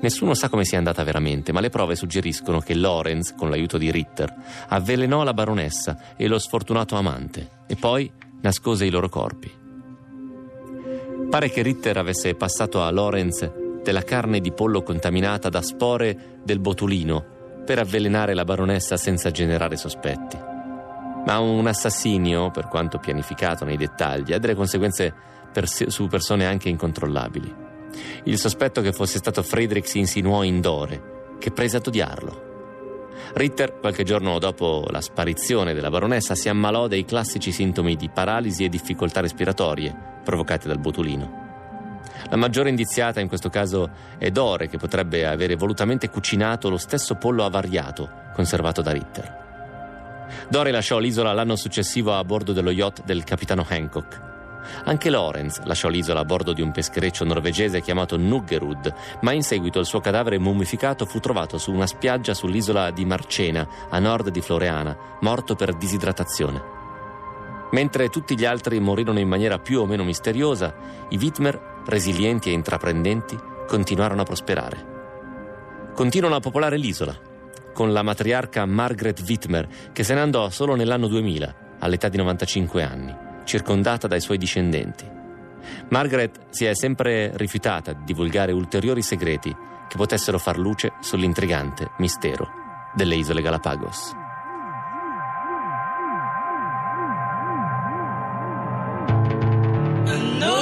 Nessuno sa come sia andata veramente, ma le prove suggeriscono che Lorenz, con l'aiuto di Ritter, avvelenò la baronessa e lo sfortunato amante e poi nascose i loro corpi. Pare che Ritter avesse passato a Lorenz della carne di pollo contaminata da spore del botulino per avvelenare la baronessa senza generare sospetti. Ma un assassinio, per quanto pianificato nei dettagli, ha delle conseguenze per- su persone anche incontrollabili. Il sospetto che fosse stato Friedrich si insinuò in Dore, che prese ad odiarlo. Ritter, qualche giorno dopo la sparizione della baronessa, si ammalò dei classici sintomi di paralisi e difficoltà respiratorie provocati dal botulino. La maggiore indiziata in questo caso è Dore, che potrebbe avere volutamente cucinato lo stesso pollo avariato conservato da Ritter. Dore lasciò l'isola l'anno successivo a bordo dello yacht del capitano Hancock. Anche Lorenz lasciò l'isola a bordo di un peschereccio norvegese chiamato Nuggerud, ma in seguito il suo cadavere mummificato fu trovato su una spiaggia sull'isola di Marcena, a nord di Floreana, morto per disidratazione. Mentre tutti gli altri morirono in maniera più o meno misteriosa, i Wittmer, resilienti e intraprendenti, continuarono a prosperare. Continuano a popolare l'isola, con la matriarca Margaret Wittmer, che se ne andò solo nell'anno 2000, all'età di 95 anni, circondata dai suoi discendenti. Margaret si è sempre rifiutata di divulgare ulteriori segreti che potessero far luce sull'intrigante mistero delle isole Galapagos.
I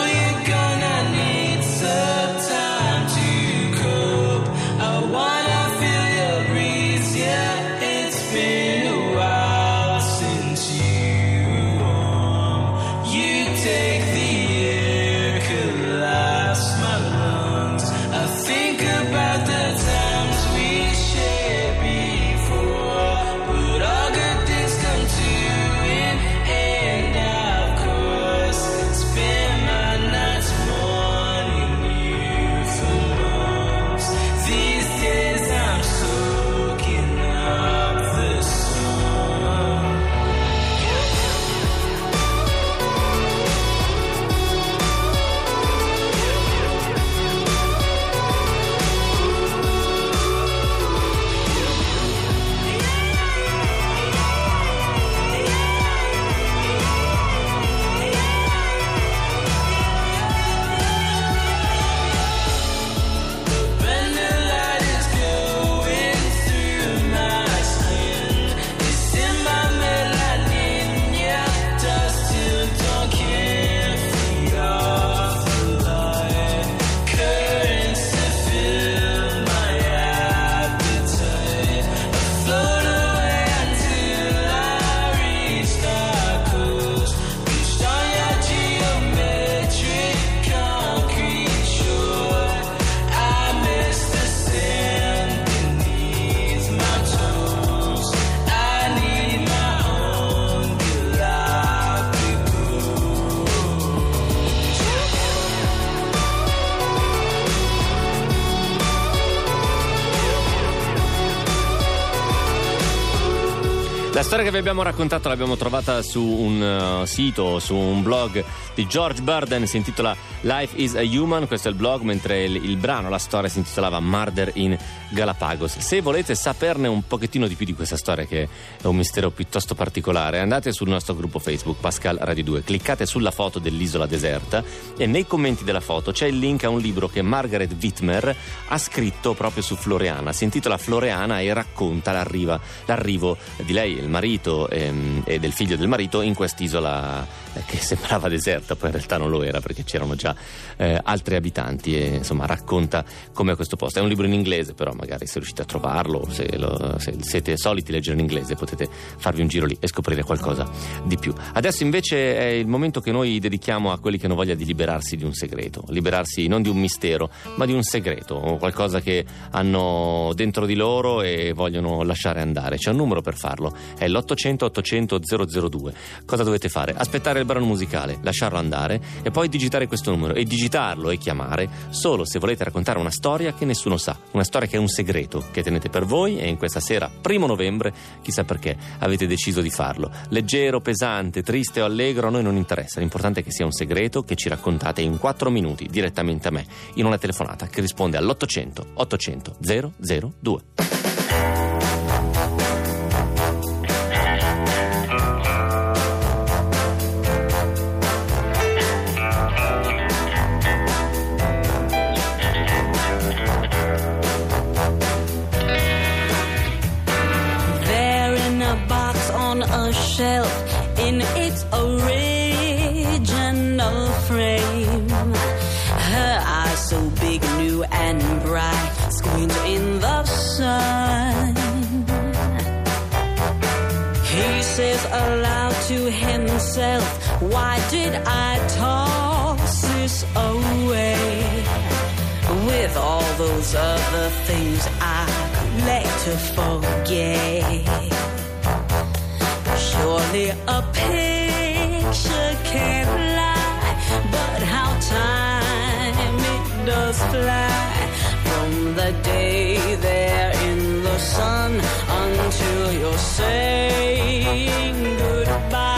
che vi abbiamo raccontato l'abbiamo trovata su un uh, sito, su un blog di George Burden, si intitola Life is a Human, questo è il blog, mentre il, il brano, la storia si intitolava Murder in Galapagos. Se volete saperne un pochettino di più di questa storia, che è un mistero piuttosto particolare, andate sul nostro gruppo Facebook Pascal Radio 2, cliccate sulla foto dell'isola deserta e nei commenti della foto c'è il link a un libro che Margaret Wittmer ha scritto proprio su Floreana. Si intitola Floreana e racconta l'arrivo di lei, il marito ehm, e del figlio del marito in quest'isola che sembrava deserta, poi in realtà non lo era perché c'erano già eh, altri abitanti e insomma racconta com'è questo posto. È un libro in inglese, però magari se riuscite a trovarlo, se, lo, se siete soliti leggere in inglese potete farvi un giro lì e scoprire qualcosa di più. Adesso invece è il momento che noi dedichiamo a quelli che hanno voglia di liberarsi di un segreto, liberarsi non di un mistero, ma di un segreto, o qualcosa che hanno dentro di loro e vogliono lasciare andare. C'è un numero per farlo, è l'800 800 002. Cosa dovete fare? Aspettare il brano musicale, lasciarlo andare e poi digitare questo numero e digitarlo e chiamare solo se volete raccontare una storia che nessuno sa, una storia che è un segreto che tenete per voi e in questa sera, primo novembre, chissà perché avete deciso di farlo. Leggero, pesante, triste o allegro, a noi non interessa, l'importante è che sia un segreto che ci raccontate in 4 minuti direttamente a me in una telefonata che risponde all'800 800 002.
And bright, squint in the sun. He says aloud to himself, Why did I toss this away? With all those other things I like to forget. Surely a picture can't lie, but how time does fly from the day there in the sun until you're saying goodbye.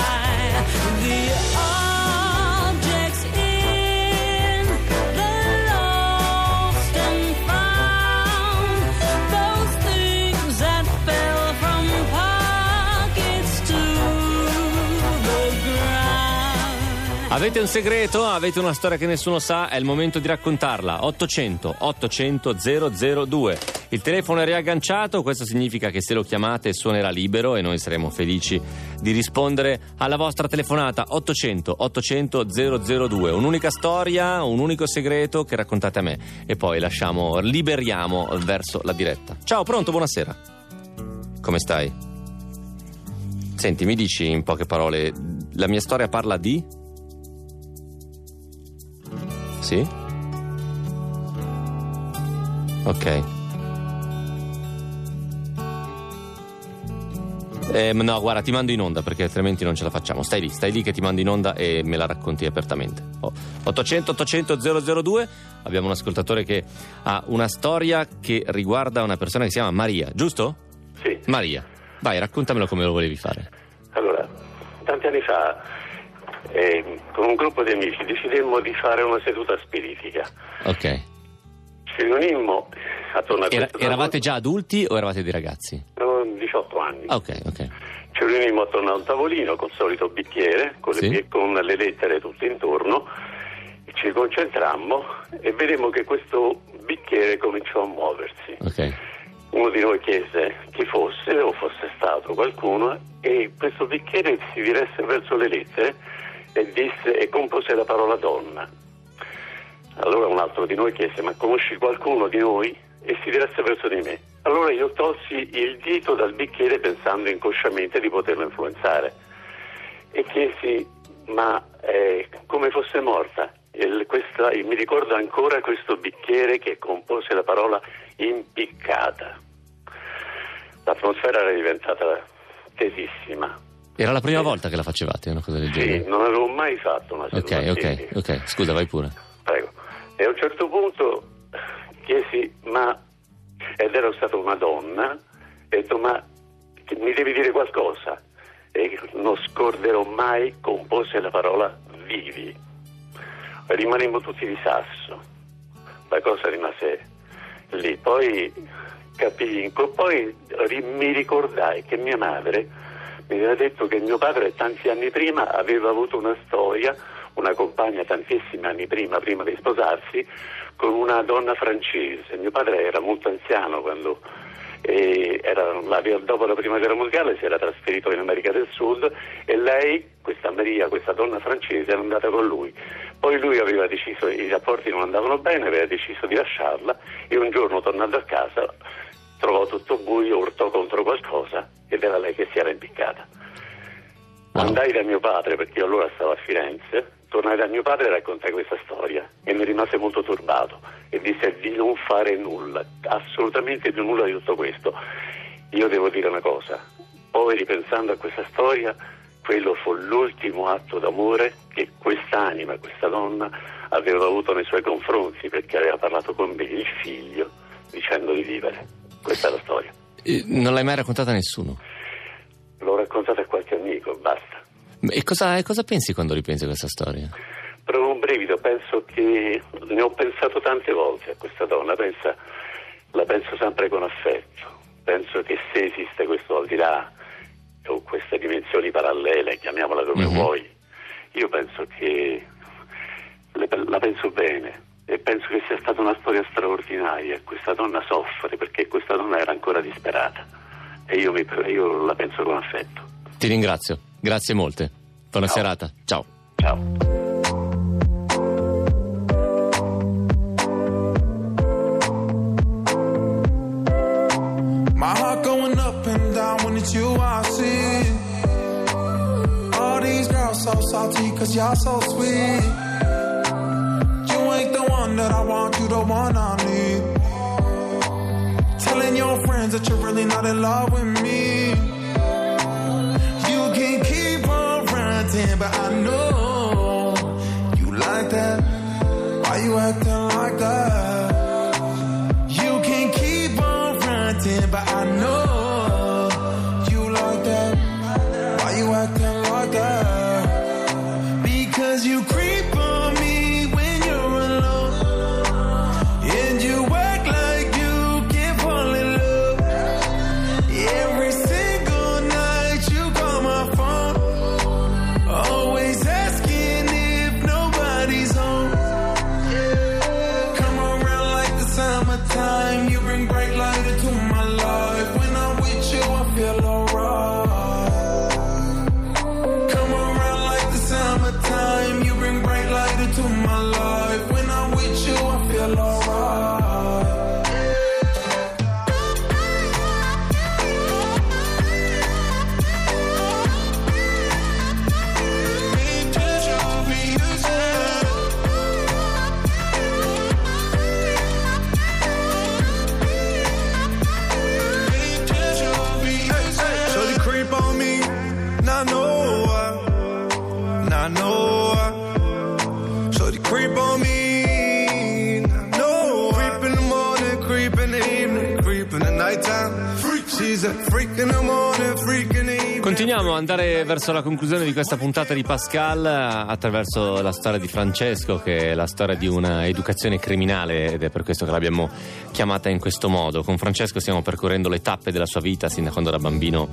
Avete un segreto? Avete una storia che nessuno sa? È il momento di raccontarla. 800 800 002. Il telefono è riagganciato, questo significa che se lo chiamate suonerà libero e noi saremo felici di rispondere alla vostra telefonata 800 800 002. Un'unica storia, un unico segreto che raccontate a me e poi lasciamo, liberiamo verso la diretta. Ciao, pronto? Buonasera. Come stai? Senti, mi dici in poche parole, la mia storia parla di? Sì? Ok. Eh, no, guarda, ti mando in onda perché altrimenti non ce la facciamo. Stai lì, stai lì che ti mando in onda e me la racconti apertamente. Oh, 800 800 002, abbiamo un ascoltatore che ha una storia che riguarda una persona che si chiama Maria, giusto?
Sì,
Maria, vai, raccontamelo come lo volevi fare.
allora, tanti anni fa eh, con un gruppo di amici decidemmo di fare una seduta spiritica.
Ok.
Ci riunimmo attorno a
Era-
questo
eravate già adulti o eravate dei ragazzi?
Avevo 18 anni.
Ah, Ok, ok.
Ci riunimmo attorno a un tavolino col solito bicchiere, con le,
Sì.
pie- con le lettere tutte intorno, ci concentrammo e vedemmo che questo bicchiere cominciò a muoversi.
Ok.
Uno di noi chiese chi fosse o fosse stato qualcuno e questo bicchiere si diresse verso le lettere e disse e compose la parola donna. Allora un altro di noi chiese ma conosci qualcuno di noi? E si diresse verso di me. Allora io tolsi il dito dal bicchiere pensando inconsciamente di poterlo influenzare e chiesi ma eh, come fosse morta. Il- questa- mi ricordo ancora questo bicchiere che compose la parola impiccata. L'atmosfera era diventata tesissima.
Era la prima
Sì.
volta che la facevate, una cosa del
Sì,
genere?
non avevo mai fatto una seduta
Ok, ok, ok. Scusa, vai pure.
Prego. E a un certo punto chiesi, ma ed era stata una donna, e ho detto, ma mi devi dire qualcosa. E non scorderò mai, compose la parola vivi. Rimanemmo tutti di sasso. La cosa rimase lì. Poi capii, poi mi ricordai che mia madre mi aveva detto che mio padre tanti anni prima aveva avuto una storia, una compagna tantissimi anni prima, prima di sposarsi, con una donna francese. Mio padre era molto anziano quando era dopo la prima guerra mondiale si era trasferito in America del Sud e lei, questa Maria, questa donna francese, era andata con lui. Poi lui aveva deciso, i rapporti non andavano bene, aveva deciso di lasciarla e un giorno tornando a casa trovò tutto buio, urtò contro qualcosa ed era lei che si era impiccata. Andai da mio padre perché io allora stavo a Firenze, tornai da mio padre e raccontai questa storia e mi rimase molto turbato e disse di non fare nulla, assolutamente di nulla di tutto questo. Io devo dire una cosa, poi ripensando a questa storia, quello fu l'ultimo atto d'amore che quest'anima, questa donna, aveva avuto nei suoi confronti perché aveva parlato con me, il figlio, dicendo di vivere. Questa è la storia.
Non l'hai mai raccontata a nessuno.
L'ho raccontata a qualche amico, basta.
E cosa, e cosa pensi quando ripensi a questa storia?
Provo un brivido, penso che ne ho pensato tante volte a questa donna, pensa- la penso sempre con affetto. Penso che se esiste questo al di là o queste dimensioni parallele, chiamiamola come
Mhm.
vuoi, io penso che le- la penso bene e penso che sia stata una storia straordinaria. Questa donna soffre perché questa donna era ancora disperata e io, mi- io la penso con affetto.
Ti ringrazio, grazie molte. Buona
Ciao.
serata, ciao.
Ciao.
So salty cause y'all so sweet. Ain't the one that I want, you the one I need. Telling your friends that you're really not in love with me. You can keep on ranting, but I know you like that. Why you acting like that?
Andare verso la conclusione di questa puntata di Pascal eh, attraverso la storia di Francesco, che è la storia di una educazione criminale ed è per questo che l'abbiamo chiamata in questo modo. Con Francesco stiamo percorrendo le tappe della sua vita, sin da quando era bambino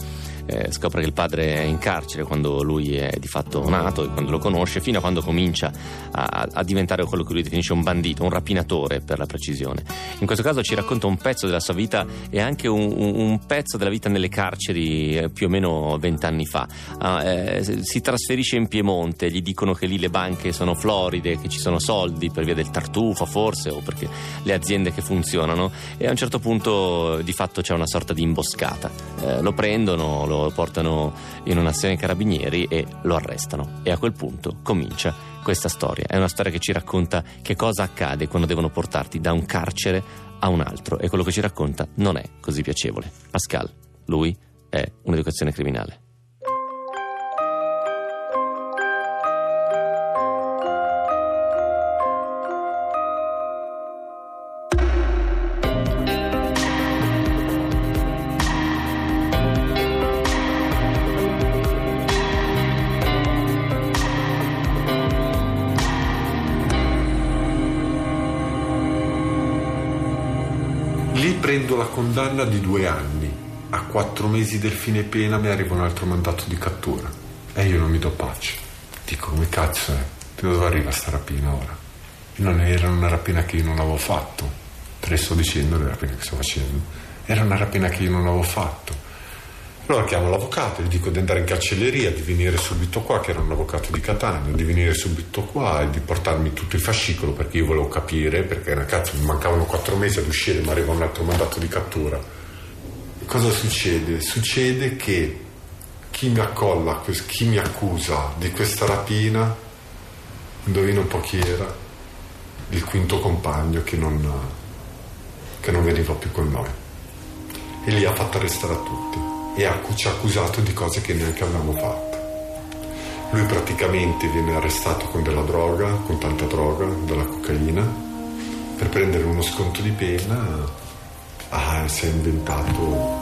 eh, scopre che il padre è in carcere, quando lui è di fatto nato e quando lo conosce, fino a quando comincia a, a diventare quello che lui definisce un bandito, un rapinatore per la precisione. In questo caso ci racconta un pezzo della sua vita e anche un, un- pezzo della vita nelle carceri eh, più o meno vent'anni fa. Ah, eh, si trasferisce in Piemonte, gli dicono che lì le banche sono floride, che ci sono soldi per via del tartufo forse o perché le aziende che funzionano e a un certo punto di fatto c'è una sorta di imboscata. Eh, lo prendono, lo portano in una sezione dei carabinieri e lo arrestano e a quel punto comincia questa storia. È una storia che ci racconta che cosa accade quando devono portarti da un carcere a un altro e quello che ci racconta non è così piacevole. Pascal, lui è un'educazione criminale.
Prendo la condanna di due anni. A quattro mesi del fine pena mi arriva un altro mandato di cattura. E io non mi do pace. Dico, come cazzo è? Da dove arriva sta rapina ora? Non era una rapina che io non avevo fatto. Te sto dicendo le rapine che sto facendo. Era una rapina che io non avevo fatto. Allora chiamo l'avvocato, gli dico di andare in cancelleria, di venire subito qua, che era un avvocato di Catania, di venire subito qua e di portarmi tutto il fascicolo perché io volevo capire, perché una cazzo mi mancavano quattro mesi ad uscire, ma arriva un altro mandato di cattura. Cosa succede? Succede che chi mi accolla, chi mi accusa di questa rapina, indovina un po' chi era? Il quinto compagno che non, che non veniva più con noi. E lì ha fatto arrestare a tutti e ci ha accusato di cose che neanche avevamo fatto. Lui praticamente viene arrestato con della droga, con tanta droga, della cocaina, per prendere uno sconto di pena ah, si è inventato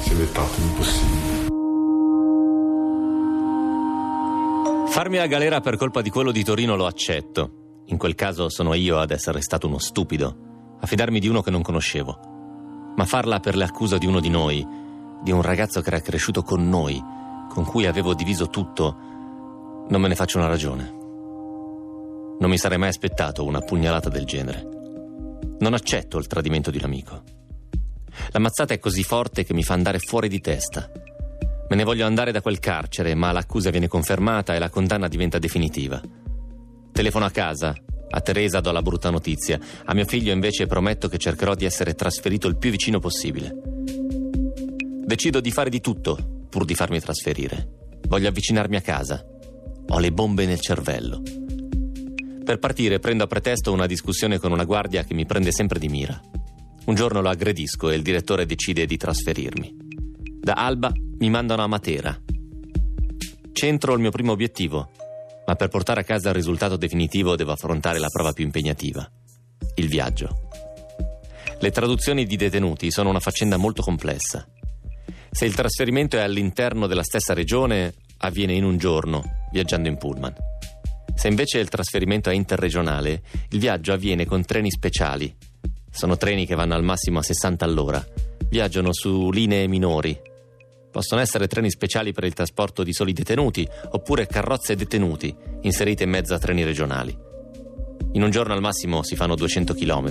si è inventato l'impossibile.
Farmi a galera per colpa di quello di Torino lo accetto. In quel caso sono io ad essere stato uno stupido, a fidarmi di uno che non conoscevo ma farla per l'accusa di uno di noi, di un ragazzo che era cresciuto con noi, con cui avevo diviso tutto, non me ne faccio una ragione. Non mi sarei mai aspettato una pugnalata del genere. Non accetto il tradimento di un amico. La mazzata è così forte che mi fa andare fuori di testa. Me ne voglio andare da quel carcere, ma l'accusa viene confermata e la condanna diventa definitiva. Telefono a casa, a Teresa do la brutta notizia, a mio figlio invece prometto che cercherò di essere trasferito il più vicino possibile. Decido di fare di tutto pur di farmi trasferire. Voglio avvicinarmi a casa. Ho le bombe nel cervello. Per partire prendo a pretesto una discussione con una guardia che mi prende sempre di mira. Un giorno lo aggredisco e il direttore decide di trasferirmi. Da Alba mi mandano a Matera. Centro il mio primo obiettivo, ma per portare a casa il risultato definitivo devo affrontare la prova più impegnativa, il viaggio. Le traduzioni di detenuti sono una faccenda molto complessa. Se il trasferimento è all'interno della stessa regione, avviene in un giorno, viaggiando in pullman. Se invece il trasferimento è interregionale, il viaggio avviene con treni speciali. Sono treni che vanno al massimo a 60 all'ora. Viaggiano su linee minori, Possono essere treni speciali per il trasporto di soli detenuti oppure carrozze detenuti inserite in mezzo a treni regionali. In un giorno al massimo si fanno 200 km,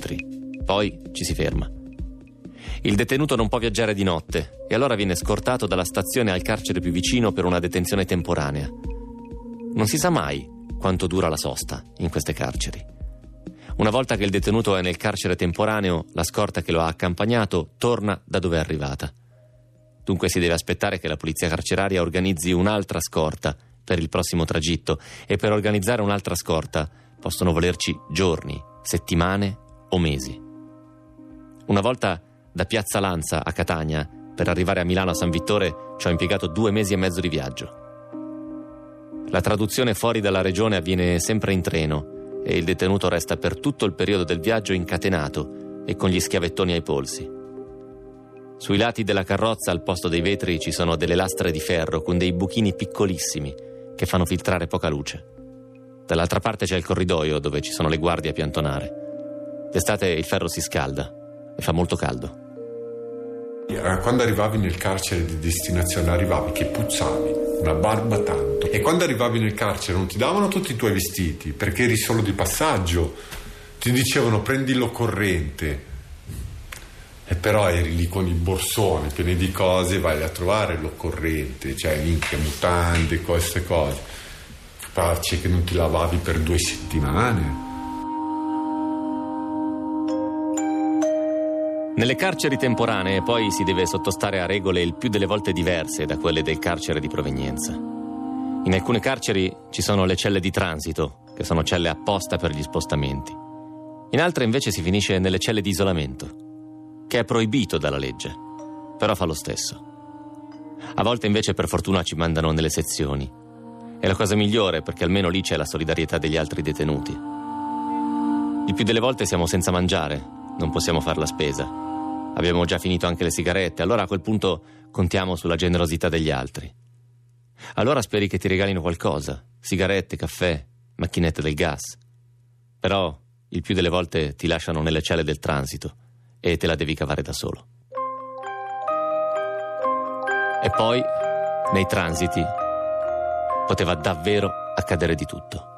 poi ci si ferma. Il detenuto non può viaggiare di notte e allora viene scortato dalla stazione al carcere più vicino per una detenzione temporanea. Non si sa mai quanto dura la sosta in queste carceri. Una volta che il detenuto è nel carcere temporaneo, la scorta che lo ha accampagnato torna da dove è arrivata. Dunque si deve aspettare che la polizia carceraria organizzi un'altra scorta per il prossimo tragitto e per organizzare un'altra scorta possono volerci giorni, settimane o mesi. Una volta da Piazza Lanza a Catania per arrivare a Milano a San Vittore ci ho impiegato due mesi e mezzo di viaggio. La traduzione fuori dalla regione avviene sempre in treno e il detenuto resta per tutto il periodo del viaggio incatenato e con gli schiavettoni ai polsi. Sui lati della carrozza al posto dei vetri ci sono delle lastre di ferro con dei buchini piccolissimi che fanno filtrare poca luce. Dall'altra parte c'è il corridoio dove ci sono le guardie a piantonare. D'estate il ferro si scalda e fa molto caldo.
Quando arrivavi nel carcere di destinazione arrivavi che puzzavi, una barba tanto. E quando arrivavi nel carcere non ti davano tutti i tuoi vestiti perché eri solo di passaggio. Ti dicevano prendi l'occorrente e però eri lì con i borsoni pieni di cose, vai a trovare l'occorrente, cioè minchia, mutande, queste cose. Facce che non ti lavavi per due settimane.
Nelle carceri temporanee poi si deve sottostare a regole il più delle volte diverse da quelle del carcere di provenienza. In alcune carceri ci sono le celle di transito, che sono celle apposta per gli spostamenti. In altre invece si finisce nelle celle di isolamento che è proibito dalla legge, però fa lo stesso. A volte invece per fortuna ci mandano nelle sezioni. È la cosa migliore perché almeno lì c'è la solidarietà degli altri detenuti. Il più delle volte siamo senza mangiare, non possiamo fare la spesa. Abbiamo già finito anche le sigarette, allora a quel punto contiamo sulla generosità degli altri. Allora speri che ti regalino qualcosa, sigarette, caffè, macchinette del gas. Però il più delle volte ti lasciano nelle celle del transito e te la devi cavare da solo. E poi, nei transiti, poteva davvero accadere di tutto.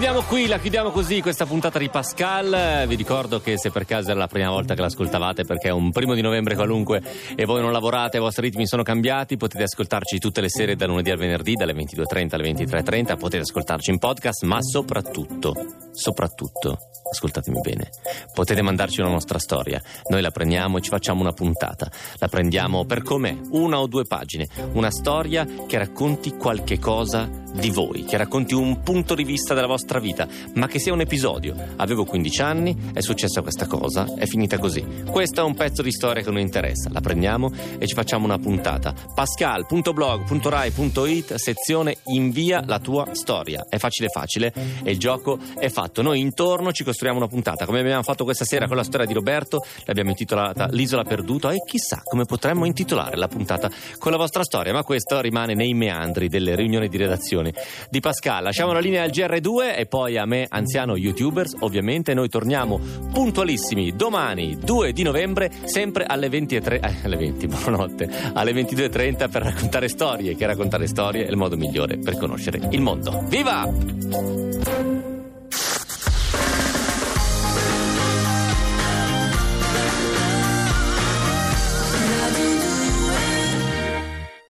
La chiudiamo qui, la chiudiamo così questa puntata di Pascal. Vi ricordo che se per caso era la prima volta che l'ascoltavate perché è un primo di novembre qualunque e voi non lavorate, i vostri ritmi sono cambiati, potete ascoltarci tutte le sere da lunedì al venerdì dalle 22.30 alle 23.30, potete ascoltarci in podcast, ma soprattutto, soprattutto, ascoltatemi bene, potete mandarci una nostra storia. Noi la prendiamo e ci facciamo una puntata. La prendiamo per com'è, una o due pagine, una storia che racconti qualche cosa di voi, che racconti un punto di vista della vostra vita, ma che sia un episodio. Avevo 15 anni, è successa questa cosa, è finita così. Questo è un pezzo di storia che non interessa, la prendiamo e ci facciamo una puntata. pascal.blog.rai.it, sezione invia la tua storia. È facile facile e il gioco è fatto. Noi intorno ci costruiamo una puntata, come abbiamo fatto questa sera con la storia di Roberto, l'abbiamo intitolata L'isola perduta e chissà come potremmo intitolare la puntata con la vostra storia, ma questo rimane nei meandri delle riunioni di redazione di Pascal. Lasciamo la linea al GR2 e poi a me, anziano youtubers, ovviamente noi torniamo puntualissimi domani 2 di novembre, sempre alle 23 eh, alle 20, buonanotte, alle 22.30 per raccontare storie, che raccontare storie è il modo migliore per conoscere il mondo. Viva!